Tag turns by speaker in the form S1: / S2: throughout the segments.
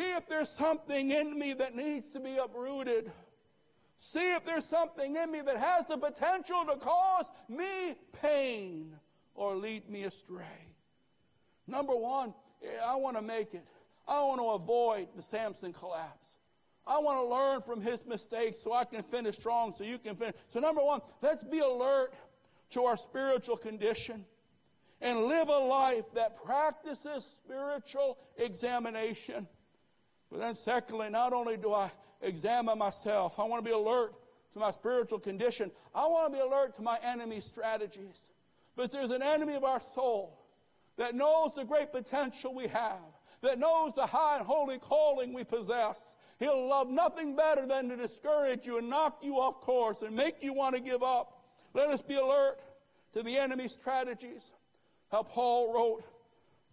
S1: See if there's something in me that needs to be uprooted. See if there's something in me that has the potential to cause me pain or lead me astray. Number one, I want to make it. I want to avoid the Samson collapse. I want to learn from his mistakes so I can finish strong, so you can finish. So, number one, let's be alert to our spiritual condition and live a life that practices spiritual examination. But then, secondly, not only do I examine myself, I want to be alert to my spiritual condition. I want to be alert to my enemy's strategies. But there's an enemy of our soul that knows the great potential we have, that knows the high and holy calling we possess. He'll love nothing better than to discourage you and knock you off course and make you want to give up. Let us be alert to the enemy's strategies. How Paul wrote,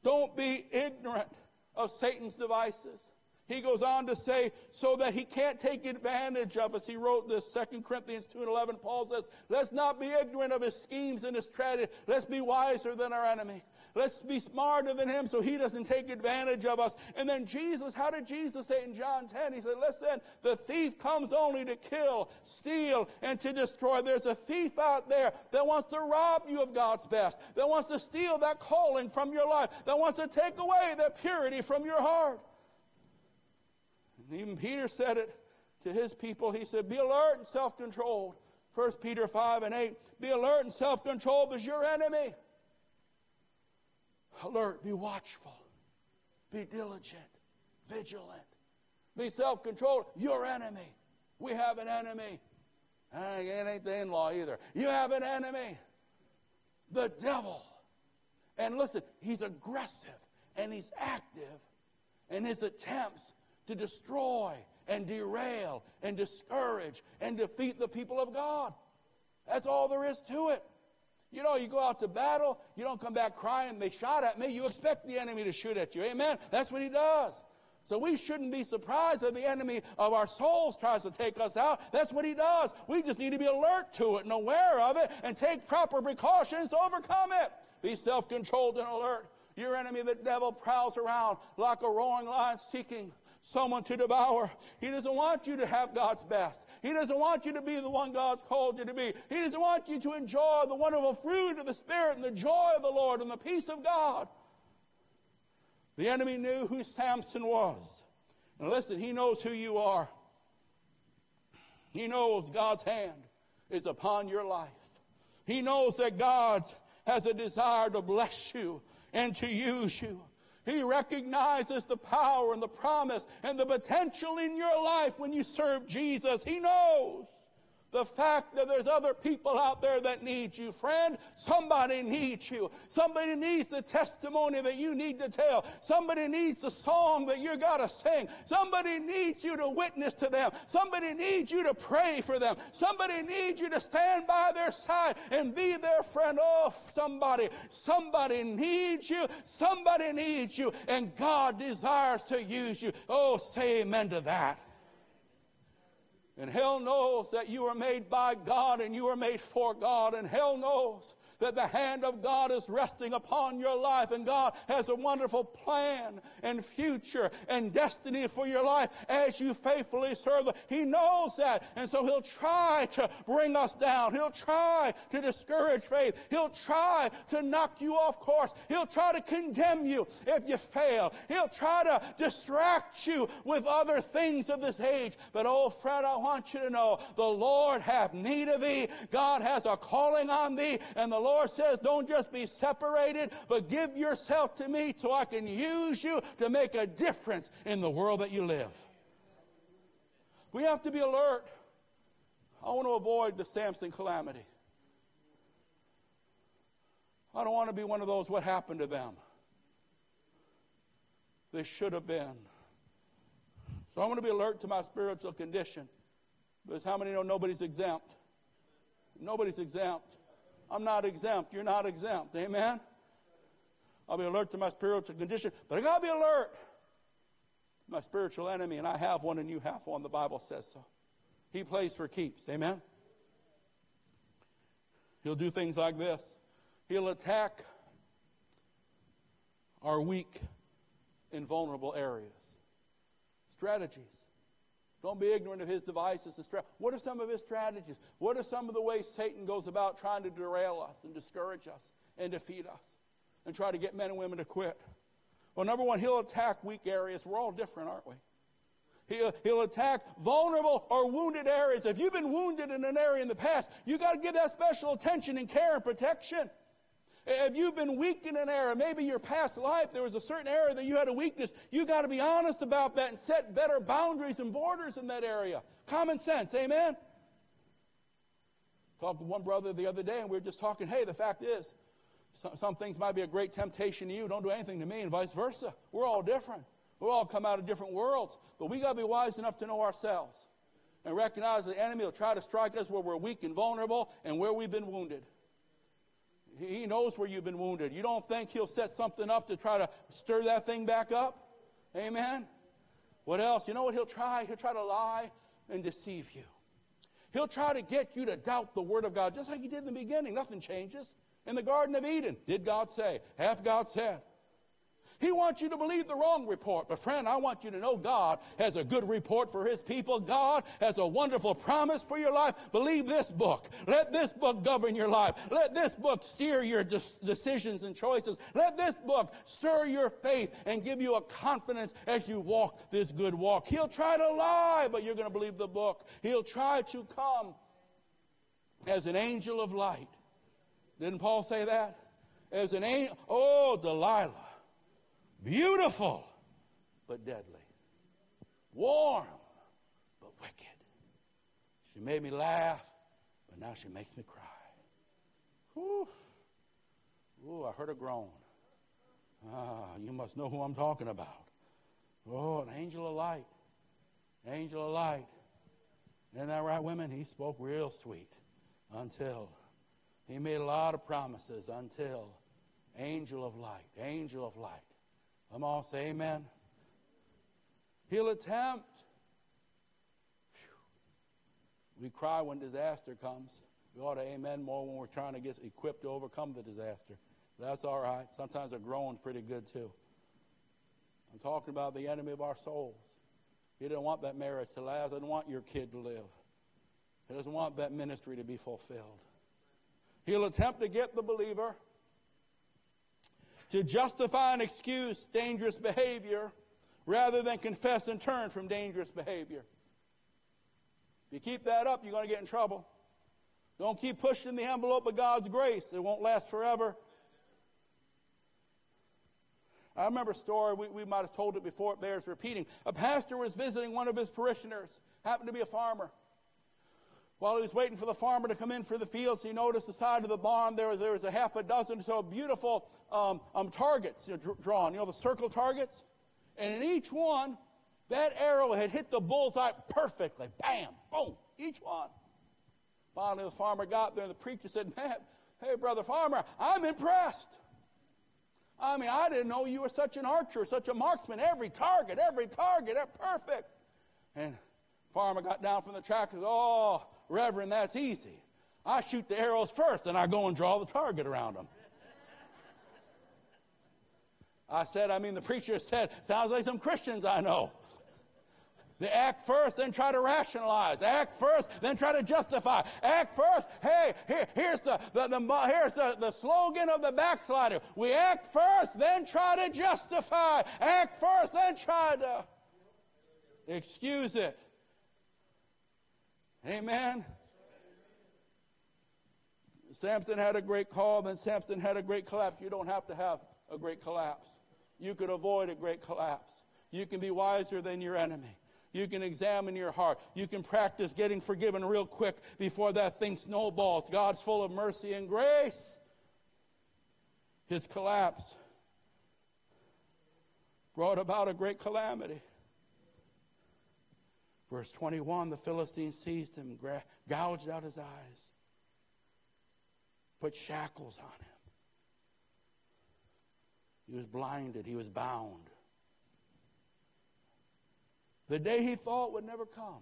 S1: Don't be ignorant of Satan's devices. He goes on to say, so that he can't take advantage of us. He wrote this, 2 Corinthians 2 and 11. Paul says, let's not be ignorant of his schemes and his strategy. Let's be wiser than our enemy. Let's be smarter than him so he doesn't take advantage of us. And then Jesus, how did Jesus say in John 10? He said, listen, the thief comes only to kill, steal, and to destroy. There's a thief out there that wants to rob you of God's best, that wants to steal that calling from your life, that wants to take away that purity from your heart. Even Peter said it to his people. He said, Be alert and self controlled. 1 Peter 5 and 8. Be alert and self controlled because your enemy alert, be watchful, be diligent, vigilant, be self controlled. Your enemy. We have an enemy. It ain't the in law either. You have an enemy, the devil. And listen, he's aggressive and he's active, and his attempts to destroy and derail and discourage and defeat the people of God. That's all there is to it. You know, you go out to battle, you don't come back crying, they shot at me. You expect the enemy to shoot at you. Amen? That's what he does. So we shouldn't be surprised that the enemy of our souls tries to take us out. That's what he does. We just need to be alert to it and aware of it and take proper precautions to overcome it. Be self controlled and alert. Your enemy, the devil, prowls around like a roaring lion seeking someone to devour. He doesn't want you to have God's best. He doesn't want you to be the one God's called you to be. He doesn't want you to enjoy the wonderful fruit of the Spirit and the joy of the Lord and the peace of God. The enemy knew who Samson was. And listen, he knows who you are. He knows God's hand is upon your life. He knows that God has a desire to bless you and to use you. He recognizes the power and the promise and the potential in your life when you serve Jesus. He knows the fact that there's other people out there that need you. Friend, somebody needs you. Somebody needs the testimony that you need to tell. Somebody needs the song that you got to sing. Somebody needs you to witness to them. Somebody needs you to pray for them. Somebody needs you to stand by their side and be their friend. Oh, somebody, somebody needs you. Somebody needs you. And God desires to use you. Oh, say amen to that. And hell knows that you are made by God and you are made for God. And hell knows that the hand of God is resting upon your life and God has a wonderful plan and future and destiny for your life as you faithfully serve. He knows that. And so he'll try to bring us down. He'll try to discourage faith. He'll try to knock you off course. He'll try to condemn you if you fail. He'll try to distract you with other things of this age. But oh, friend, I want you to know the Lord hath need of thee. God has a calling on thee and the Lord says, don't just be separated, but give yourself to me so I can use you to make a difference in the world that you live. We have to be alert. I want to avoid the Samson calamity. I don't want to be one of those, what happened to them? They should have been. So I want to be alert to my spiritual condition. Because how many know nobody's exempt? Nobody's exempt. I'm not exempt. You're not exempt. Amen? I'll be alert to my spiritual condition, but I got to be alert my spiritual enemy, and I have one and you have one. The Bible says so. He plays for keeps. Amen? He'll do things like this. He'll attack our weak and vulnerable areas. Strategies. Don't be ignorant of his devices and stra- What are some of his strategies? What are some of the ways Satan goes about trying to derail us and discourage us and defeat us and try to get men and women to quit? Well, number one, he'll attack weak areas. We're all different, aren't we? He'll, he'll attack vulnerable or wounded areas. If you've been wounded in an area in the past, you've got to give that special attention and care and protection. If you've been weak in an area, maybe your past life, there was a certain area that you had a weakness, you got to be honest about that and set better boundaries and borders in that area. Common sense, amen? Talked to one brother the other day, and we were just talking, hey, the fact is, some, some things might be a great temptation to you, don't do anything to me, and vice versa. We're all different. We all come out of different worlds, but we got to be wise enough to know ourselves and recognize the enemy will try to strike us where we're weak and vulnerable and where we've been wounded. He knows where you've been wounded. You don't think he'll set something up to try to stir that thing back up? Amen? What else? You know what he'll try? He'll try to lie and deceive you. He'll try to get you to doubt the Word of God, just like he did in the beginning. Nothing changes. In the Garden of Eden, did God say? Hath God said? He wants you to believe the wrong report. But friend, I want you to know God has a good report for his people. God has a wonderful promise for your life. Believe this book. Let this book govern your life. Let this book steer your de- decisions and choices. Let this book stir your faith and give you a confidence as you walk this good walk. He'll try to lie, but you're going to believe the book. He'll try to come as an angel of light. Didn't Paul say that? As an angel. Oh, Delilah Beautiful, but deadly. Warm, but wicked. She made me laugh, but now she makes me cry. Whew. Ooh, I heard a groan. Ah, you must know who I'm talking about. Oh, an angel of light. Angel of light. Isn't that right, women? He spoke real sweet until he made a lot of promises until angel of light, angel of light. On, say amen. He'll attempt. We cry when disaster comes. We ought to amen more when we're trying to get equipped to overcome the disaster. That's all right. Sometimes a groan's pretty good too. I'm talking about the enemy of our souls. He doesn't want that marriage to last. He doesn't want your kid to live. He doesn't want that ministry to be fulfilled. He'll attempt to get the believer to justify and excuse dangerous behavior rather than confess and turn from dangerous behavior. If you keep that up, you're going to get in trouble. Don't keep pushing the envelope of God's grace. It won't last forever. I remember a story, we, we might have told it before, it bears repeating. A pastor was visiting one of his parishioners, happened to be a farmer. While he was waiting for the farmer to come in for the fields, he noticed the side of the barn there was, there was a half a dozen or so beautiful um, um, targets you know, dr- drawn, you know, the circle targets. And in each one, that arrow had hit the bullseye perfectly. Bam, boom, each one. Finally, the farmer got there, and the preacher said, Man, hey, brother farmer, I'm impressed. I mean, I didn't know you were such an archer, such a marksman. Every target, every target, they're perfect. And farmer got down from the tractor Oh, Reverend, that's easy. I shoot the arrows first, and I go and draw the target around them. I said, I mean, the preacher said, sounds like some Christians I know. They act first, then try to rationalize. Act first, then try to justify. Act first. Hey, here, here's the, the, the here's the, the slogan of the backslider. We act first, then try to justify. Act first, then try to excuse it. Amen. Samson had a great call, then Samson had a great collapse. You don't have to have a great collapse. You could avoid a great collapse. You can be wiser than your enemy. You can examine your heart. You can practice getting forgiven real quick before that thing snowballs. God's full of mercy and grace. His collapse brought about a great calamity. Verse 21 the Philistines seized him, gouged out his eyes, put shackles on him. He was blinded, he was bound. The day he thought would never come.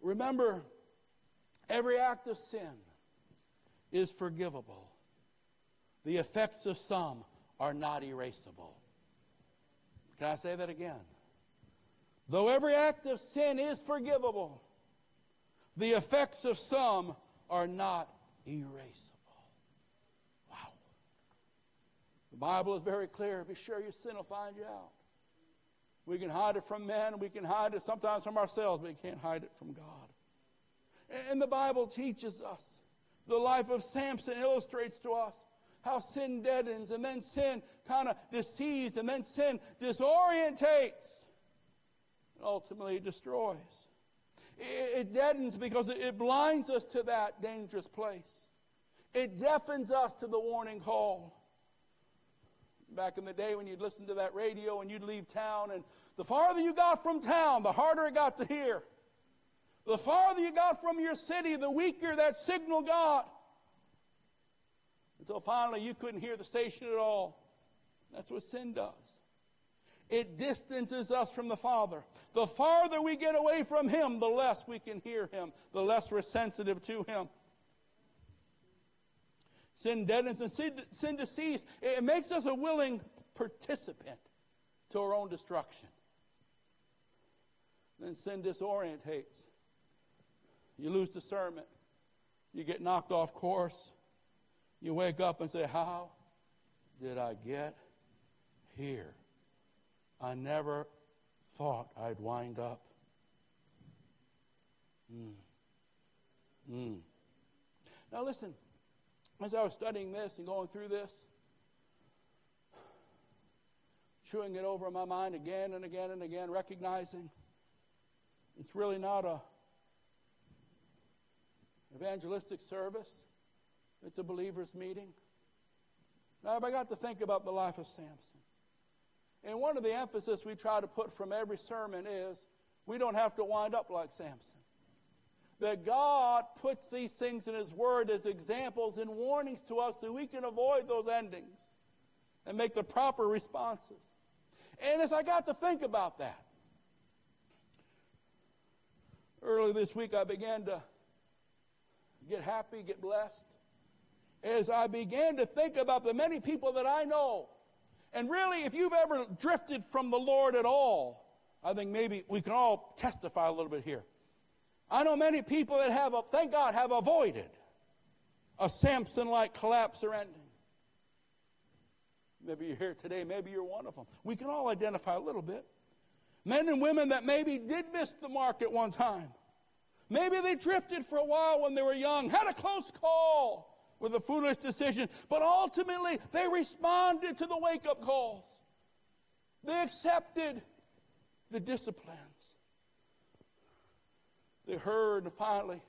S1: Remember, every act of sin is forgivable. The effects of some are not erasable. Can I say that again? Though every act of sin is forgivable, the effects of some are not erasable. Wow. The Bible is very clear. Be sure your sin will find you out. We can hide it from men, we can hide it sometimes from ourselves, but we can't hide it from God. And the Bible teaches us. The life of Samson illustrates to us how sin deadens, and then sin kind of deceives, and then sin disorientates, and ultimately destroys. It, deadens because it blinds us to that dangerous place. It deafens us to the warning call. Back in the day when you'd listen to that radio and you'd leave town, and the farther you got from town, the harder it got to hear. The farther you got from your city, the weaker that signal got. Until finally you couldn't hear the station at all. That's what sin does. It distances us from the Father. The farther we get away from Him, the less we can hear Him, the less we're sensitive to Him. Sin deadens and sin, sin. It makes us a willing participant to our own destruction. Then sin disorientates. You lose discernment. You get knocked off course. You wake up and say, How did I get here? I never thought I'd wind up. Mm. Mm. Now, listen, as I was studying this and going through this, chewing it over in my mind again and again and again, recognizing it's really not a evangelistic service. It's a believer's meeting. Now, I got to think about the life of Samson. And one of the emphasis we try to put from every sermon is we don't have to wind up like Samson. That God puts these things in His Word as examples and warnings to us so we can avoid those endings and make the proper responses. And as I got to think about that, early this week I began to get happy, get blessed, as I began to think about the many people that I know. And really, if you've ever drifted from the Lord at all, I think maybe we can all testify a little bit here. I know many people that have, thank God, have avoided a Samson like collapse or ending. Maybe you're here today, maybe you're one of them. We can all identify a little bit. Men and women that maybe did miss the mark at one time. Maybe they drifted for a while when they were young, had a close call with a foolish decision, but ultimately they responded to the wake up calls. They accepted the disciplines. They heard and finally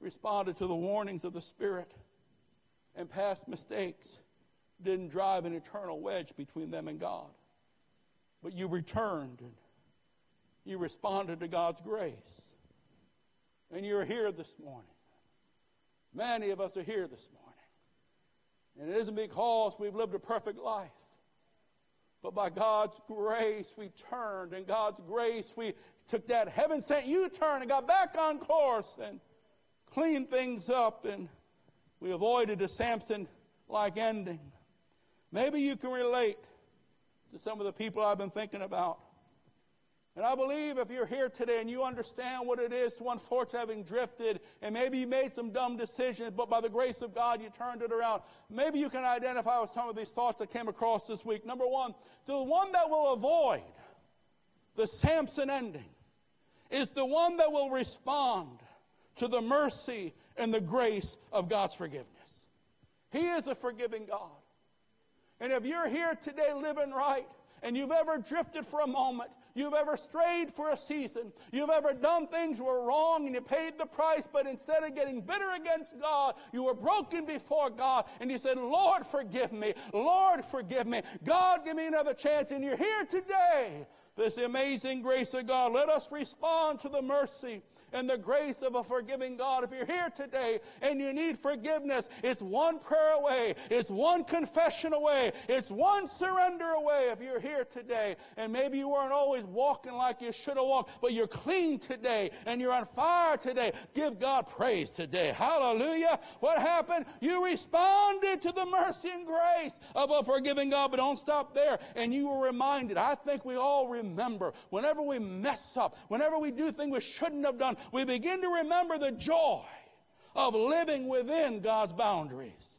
S1: responded to the warnings of the Spirit, and past mistakes didn't drive an eternal wedge between them and God. But you returned and you responded to God's grace. And you're here this morning. Many of us are here this morning. And it isn't because we've lived a perfect life. But by God's grace, we turned. And God's grace, we took that heaven sent U turn and got back on course and cleaned things up. And we avoided a Samson like ending. Maybe you can relate to some of the people I've been thinking about. And I believe if you're here today and you understand what it is to unfortunately having drifted, and maybe you made some dumb decisions, but by the grace of God you turned it around, maybe you can identify with some of these thoughts that came across this week. Number one, the one that will avoid the Samson ending is the one that will respond to the mercy and the grace of God's forgiveness. He is a forgiving God. And if you're here today living right, and you've ever drifted for a moment, you've ever strayed for a season, you've ever done things were wrong and you paid the price, but instead of getting bitter against God, you were broken before God and you said, Lord, forgive me. Lord, forgive me. God, give me another chance. And you're here today this amazing grace of God. Let us respond to the mercy and the grace of a forgiving God. If you're here today and you need forgiveness, it's one prayer away, it's one confession away, it's one surrender away. If you're here today and maybe you weren't always walking like you should have walked, but you're clean today and you're on fire today, give God praise today. Hallelujah. What happened? You responded to the mercy and grace of a forgiving God, but don't stop there. And you were reminded. I think we all remember whenever we mess up, whenever we do things we shouldn't have done, we begin to remember the joy of living within God's boundaries.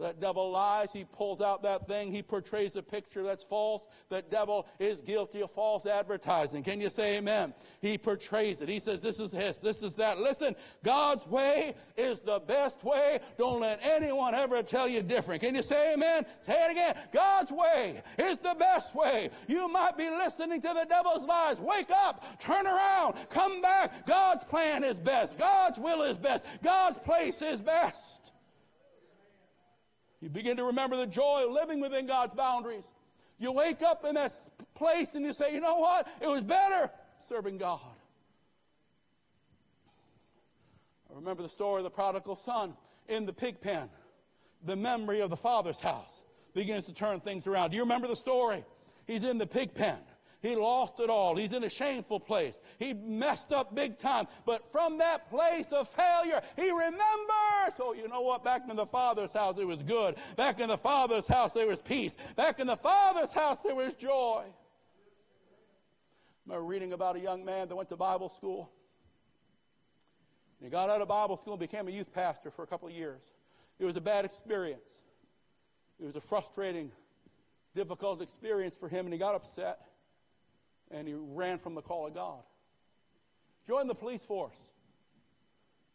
S1: That devil lies. He pulls out that thing. He portrays a picture that's false. That devil is guilty of false advertising. Can you say amen? He portrays it. He says, this is his, this is that. Listen, God's way is the best way. Don't let anyone ever tell you different. Can you say amen? Say it again. God's way is the best way. You might be listening to the devil's lies. Wake up. Turn around. Come back. God's plan is best. God's will is best. God's place is best. You begin to remember the joy of living within God's boundaries. You wake up in that place and you say, you know what? It was better serving God. I remember the story of the prodigal son in the pig pen. The memory of the father's house begins to turn things around. Do you remember the story? He's in the pig pen. He lost it all. He's in a shameful place. He messed up big time. But from that place of failure, he remembers. Oh, you know what? Back in the Father's house, it was good. Back in the Father's house, there was peace. Back in the Father's house, there was joy. I remember reading about a young man that went to Bible school. He got out of Bible school and became a youth pastor for a couple of years. It was a bad experience. It was a frustrating, difficult experience for him, and he got upset and he ran from the call of God. Joined the police force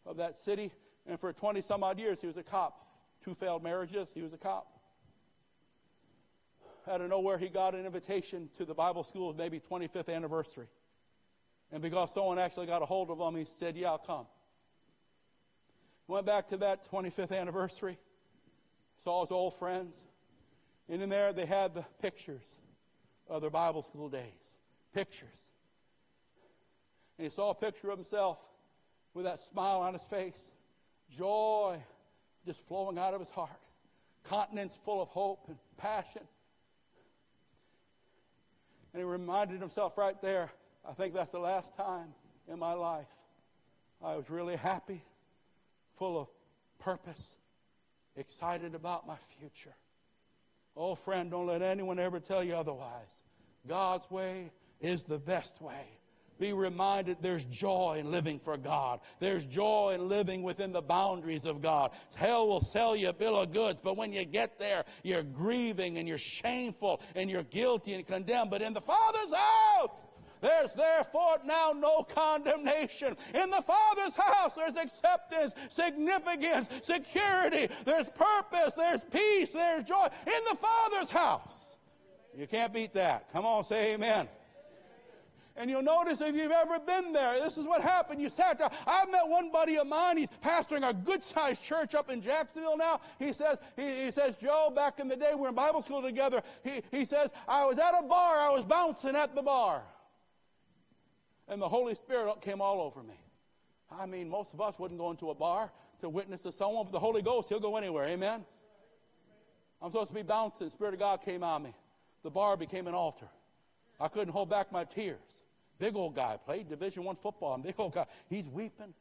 S1: of that city, and for 20 some odd years, he was a cop. Two failed marriages, he was a cop. Out of nowhere, he got an invitation to the Bible school's maybe 25th anniversary. And because someone actually got a hold of him, he said, Yeah, I'll come. Went back to that 25th anniversary, saw his old friends, and in there they had the pictures of their Bible school days pictures. And he saw a picture of himself with that smile on his face, joy just flowing out of his heart, countenance full of hope and passion. And he reminded himself right there, I think that's the last time in my life I was really happy, full of purpose, excited about my future. Oh, friend, don't let anyone ever tell you otherwise. God's way is the best way. Be reminded there's joy in living for God. There's joy in living within the boundaries of God. Hell will sell you a bill of goods, but when you get there, you're grieving and you're shameful and you're guilty and condemned. But in the Father's house, there's therefore now no condemnation. In the Father's house, there's acceptance, significance, security, there's purpose, there's peace, there's joy. In the Father's house. You can't beat that. Come on, say amen. And you'll notice if you've ever been there, this is what happened. You sat down. I've met one buddy of mine. He's pastoring a good sized church up in Jacksonville now. He says, he, he, says, Joe, back in the day we were in Bible school together. He, he says, I was at a bar. I was bouncing at the bar. And the Holy Spirit came all over me. I mean, most of us wouldn't go into a bar to witness to someone, but the Holy Ghost, He'll go anywhere. Amen? I'm supposed to be bouncing. Spirit of God came on me. The bar became an altar. I couldn't hold back my tears. Big old guy, played Division One football. Big old guy. He's weeping.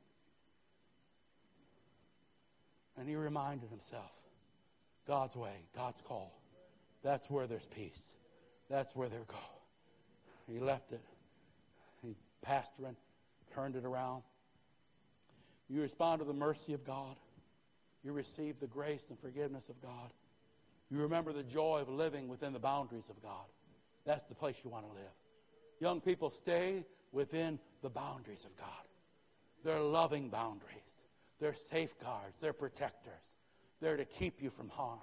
S1: And he reminded himself God's way, God's call. That's where there's peace. That's where they're go. He left it. He pastoring, turned it around. You respond to the mercy of God. You receive the grace and forgiveness of God. You remember the joy of living within the boundaries of God. That's the place you want to live. Young people, stay within the boundaries of God. They're loving boundaries. They're safeguards. They're protectors. They're to keep you from harm.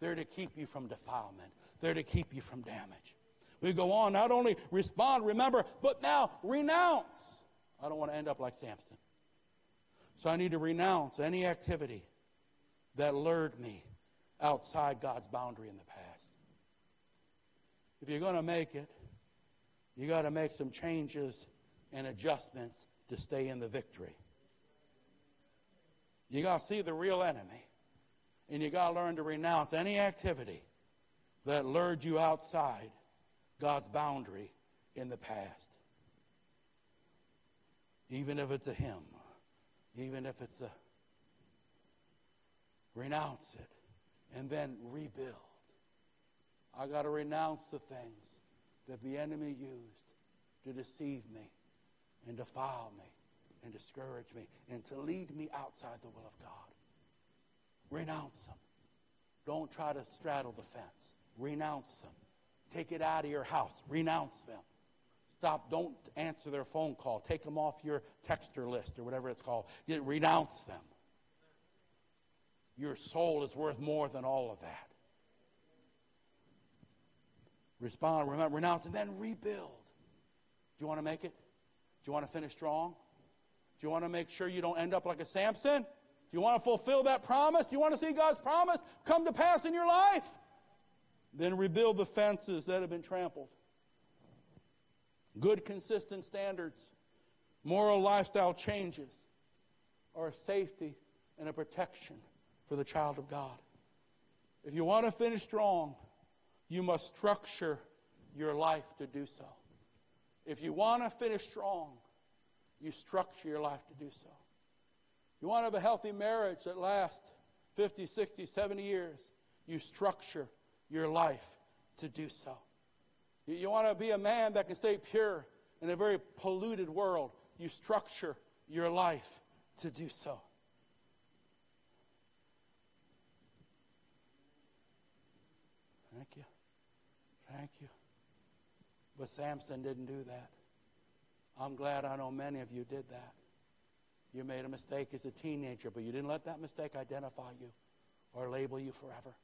S1: They're to keep you from defilement. They're to keep you from damage. We go on, not only respond, remember, but now renounce. I don't want to end up like Samson. So I need to renounce any activity that lured me outside God's boundary in the past. If you're going to make it, You got to make some changes and adjustments to stay in the victory. You got to see the real enemy. And you got to learn to renounce any activity that lured you outside God's boundary in the past. Even if it's a hymn, even if it's a renounce it and then rebuild. I got to renounce the things that the enemy used to deceive me and defile me and discourage me and to lead me outside the will of God. Renounce them. Don't try to straddle the fence. Renounce them. Take it out of your house. Renounce them. Stop. Don't answer their phone call. Take them off your texter list or whatever it's called. renounce them. Your soul is worth more than all of that. Respond, renounce, and then rebuild. Do you want to make it? Do you want to finish strong? Do you want to make sure you don't end up like a Samson? Do you want to fulfill that promise? Do you want to see God's promise come to pass in your life? Then rebuild the fences that have been trampled. Good, consistent standards, moral lifestyle changes, are a safety and a protection for the child of God. If you want to finish strong, you must structure your life to do so. If you want to finish strong, you structure your life to do so. You want to have a healthy marriage that lasts 50, 60, 70 years, you structure your life to do so. You want to be a man that can stay pure in a very polluted world, you structure your life to do so. Thank you. Thank you. But Samson didn't do that. I'm glad I know many of you did that. You made a mistake as a teenager, but you didn't let that mistake identify you or label you forever.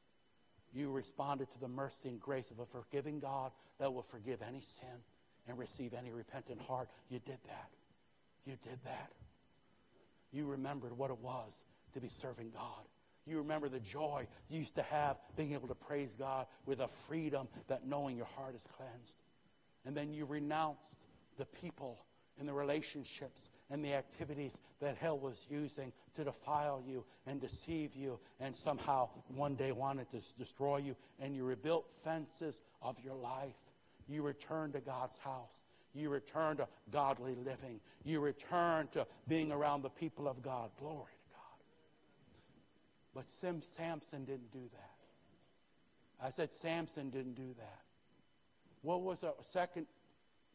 S1: You responded to the mercy and grace of a forgiving God that will forgive any sin and receive any repentant heart. You did that. You did that. You remembered what it was to be serving God. You remember the joy you used to have being able to praise God with a freedom that knowing your heart is cleansed. And then you renounced the people and the relationships and the activities that hell was using to defile you and deceive you and somehow one day wanted to destroy you. And you rebuilt fences of your life. You returned to God's house. You returned to godly living. You returned to being around the people of God. Glory. But Sim, Samson didn't do that. I said Samson didn't do that. What was a second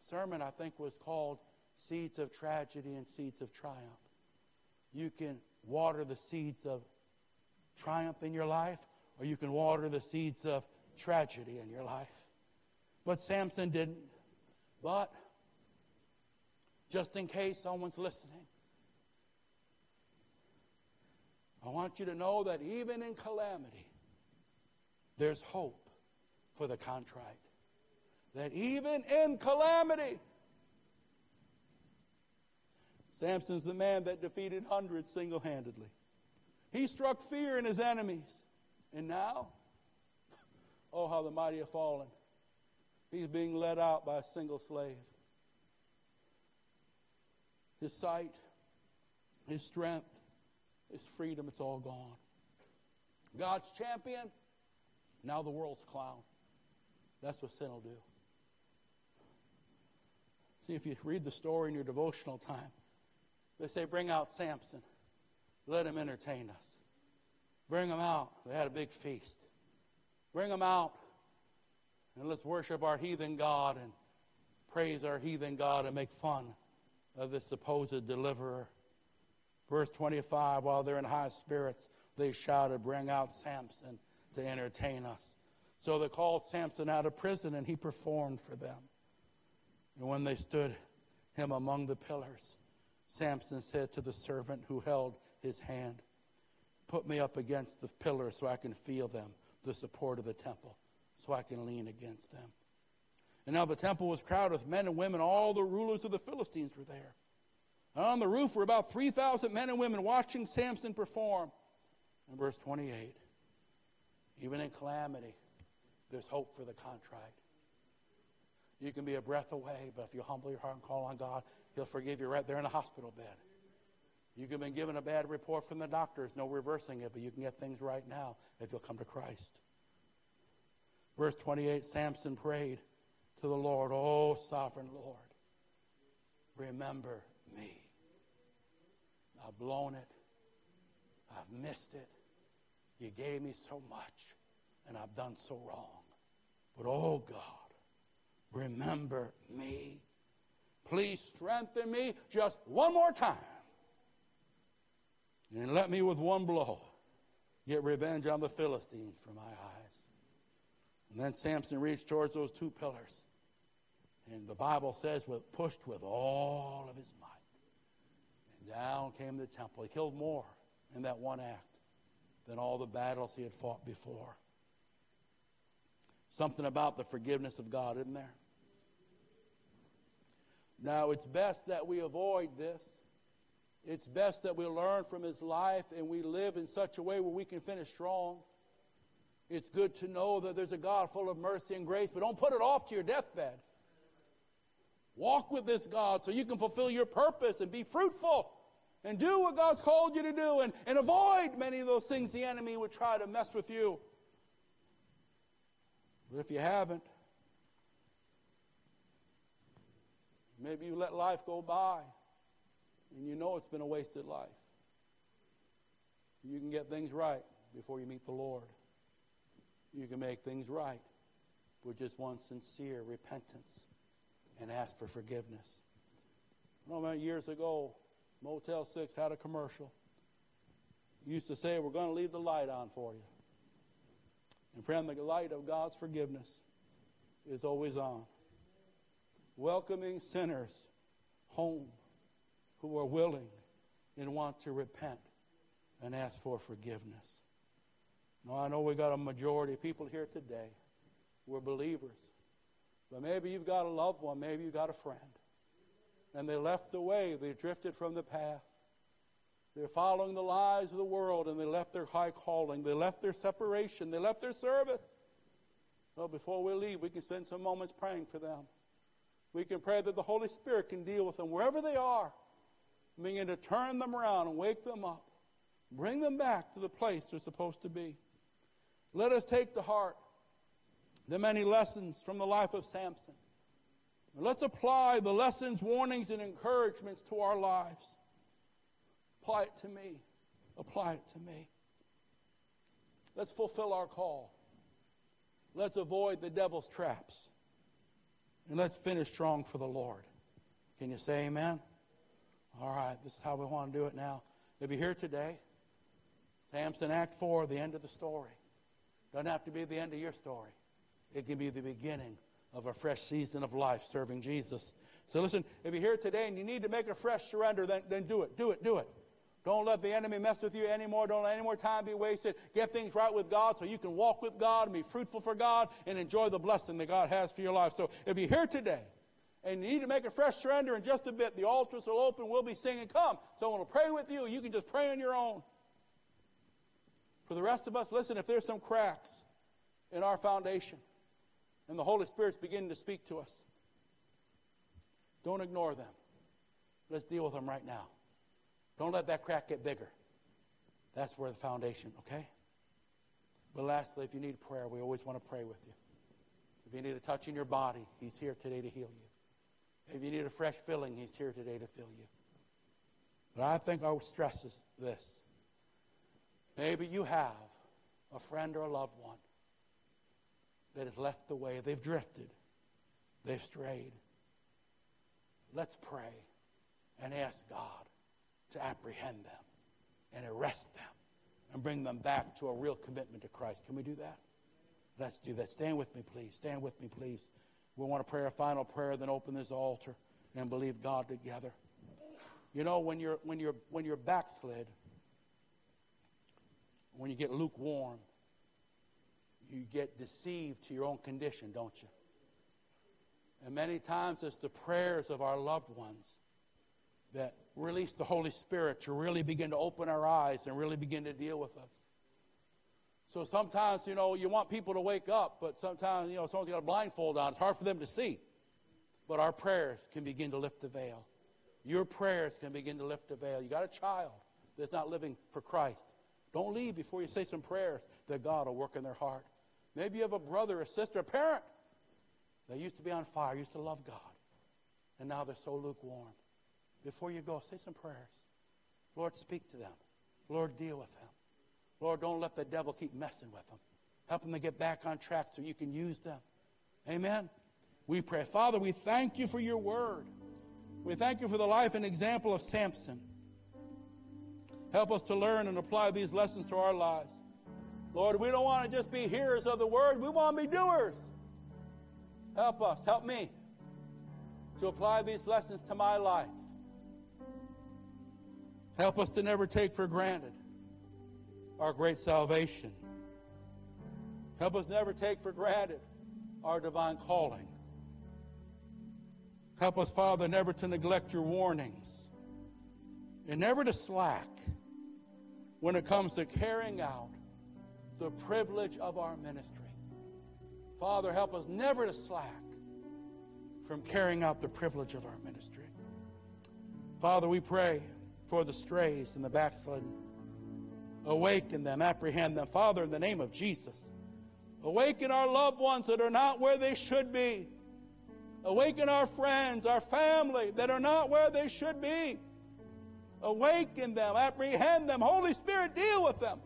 S1: sermon, I think, was called Seeds of Tragedy and Seeds of Triumph. You can water the seeds of triumph in your life, or you can water the seeds of tragedy in your life. But Samson didn't. But just in case someone's listening, I want you to know that even in calamity, there's hope for the contrite. That even in calamity, Samson's the man that defeated hundreds single handedly. He struck fear in his enemies. And now, oh, how the mighty have fallen. He's being led out by a single slave. His sight, his strength, his freedom, it's all gone. God's champion, now the world's clown. That's what sin will do. See, if you read the story in your devotional time, they say, bring out Samson. Let him entertain us. Bring him out. They had a big feast. Bring him out and let's worship our heathen God and praise our heathen God and make fun of this supposed deliverer. Verse 25, while they're in high spirits, they shouted, Bring out Samson to entertain us. So they called Samson out of prison, and he performed for them. And when they stood him among the pillars, Samson said to the servant who held his hand, Put me up against the pillars so I can feel them, the support of the temple, so I can lean against them. And now the temple was crowded with men and women. All the rulers of the Philistines were there. And on the roof were about 3,000 men and women watching Samson perform. In verse 28, even in calamity, there's hope for the contrite. You can be a breath away, but if you humble your heart and call on God, He'll forgive you right there in the hospital bed. You can be given a bad report from the doctors, no reversing it, but you can get things right now if you'll come to Christ. Verse 28 Samson prayed to the Lord, Oh, sovereign Lord, remember me. I've blown it, I've missed it. You gave me so much, and I've done so wrong. But oh God, remember me. Please strengthen me just one more time. And let me with one blow get revenge on the Philistines for my eyes. And then Samson reached towards those two pillars. And the Bible says, with, pushed with all of his might. Down came the temple. He killed more in that one act than all the battles he had fought before. Something about the forgiveness of God, isn't there? Now, it's best that we avoid this. It's best that we learn from his life and we live in such a way where we can finish strong. It's good to know that there's a God full of mercy and grace, but don't put it off to your deathbed. Walk with this God so you can fulfill your purpose and be fruitful and do what God's called you to do and, and avoid many of those things the enemy would try to mess with you. But if you haven't, maybe you let life go by and you know it's been a wasted life. You can get things right before you meet the Lord. You can make things right with just one sincere repentance and ask for forgiveness. I know years ago, Motel 6 had a commercial. used to say, We're going to leave the light on for you. And friend, the light of God's forgiveness is always on. Welcoming sinners home who are willing and want to repent and ask for forgiveness. Now, I know we got a majority of people here today. We're believers. But maybe you've got a loved one, maybe you've got a friend. And they left the way, they drifted from the path. They're following the lies of the world and they left their high calling. They left their separation. They left their service. Well, before we leave, we can spend some moments praying for them. We can pray that the Holy Spirit can deal with them wherever they are, begin to turn them around and wake them up, bring them back to the place they're supposed to be. Let us take to heart the many lessons from the life of Samson. Let's apply the lessons, warnings, and encouragements to our lives. Apply it to me. Apply it to me. Let's fulfill our call. Let's avoid the devil's traps. And let's finish strong for the Lord. Can you say amen? All right, this is how we want to do it now. If you're here today, Samson Act 4, the end of the story. Doesn't have to be the end of your story. It can be the beginning of a fresh season of life serving Jesus. So listen, if you're here today and you need to make a fresh surrender, then, then do it, do it, do it. Don't let the enemy mess with you anymore. Don't let any more time be wasted. Get things right with God so you can walk with God and be fruitful for God and enjoy the blessing that God has for your life. So if you're here today and you need to make a fresh surrender in just a bit, the altars will open. We'll be singing, Come. Someone will pray with you. You can just pray on your own. For the rest of us, listen, if there's some cracks in our foundation and the Holy Spirit's beginning to speak to us, don't ignore them. Let's deal with them right now. Don't let that crack get bigger. That's where the foundation, okay? But lastly, if you need prayer, we always want to pray with you. If you need a touch in your body, He's here today to heal you. If you need a fresh filling, He's here today to fill you. But I think our stress is this. Maybe you have a friend or a loved one that has left the way. They've drifted. They've strayed. Let's pray and ask God to apprehend them and arrest them and bring them back to a real commitment to Christ. Can we do that? Let's do that. Stand with me, please. Stand with me, please. We want to pray a final prayer, then open this altar and believe God together. You know, when you're when you're when you're backslid, when you get lukewarm, you get deceived to your own condition, don't you? And many times it's the prayers of our loved ones that release the Holy Spirit to really begin to open our eyes and really begin to deal with us. So sometimes, you know, you want people to wake up, but sometimes, you know, someone's got a blindfold on. It's hard for them to see. But our prayers can begin to lift the veil. Your prayers can begin to lift the veil. You got a child that's not living for Christ. Don't leave before you say some prayers that God will work in their heart. Maybe you have a brother, a sister, a parent that used to be on fire, used to love God, and now they're so lukewarm. Before you go, say some prayers. Lord, speak to them. Lord, deal with them. Lord, don't let the devil keep messing with them. Help them to get back on track so you can use them. Amen. We pray. Father, we thank you for your word. We thank you for the life and example of Samson. Help us to learn and apply these lessons to our lives. Lord, we don't want to just be hearers of the word, we want to be doers. Help us, help me to apply these lessons to my life. Help us to never take for granted our great salvation. Help us never take for granted our divine calling. Help us, Father, never to neglect your warnings and never to slack when it comes to carrying out the privilege of our ministry. Father, help us never to slack from carrying out the privilege of our ministry. Father, we pray for the strays and the backslidden. Awaken them, apprehend them. Father, in the name of Jesus, awaken our loved ones that are not where they should be. Awaken our friends, our family that are not where they should be. Awaken them, apprehend them. Holy Spirit, deal with them.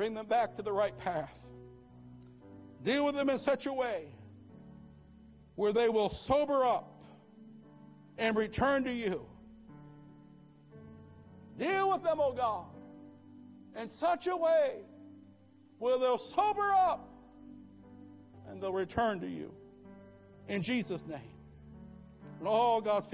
S1: Bring them back to the right path. Deal with them in such a way where they will sober up and return to you. Deal with them, oh God, in such a way where they'll sober up and they'll return to you. In Jesus' name. And all God's people.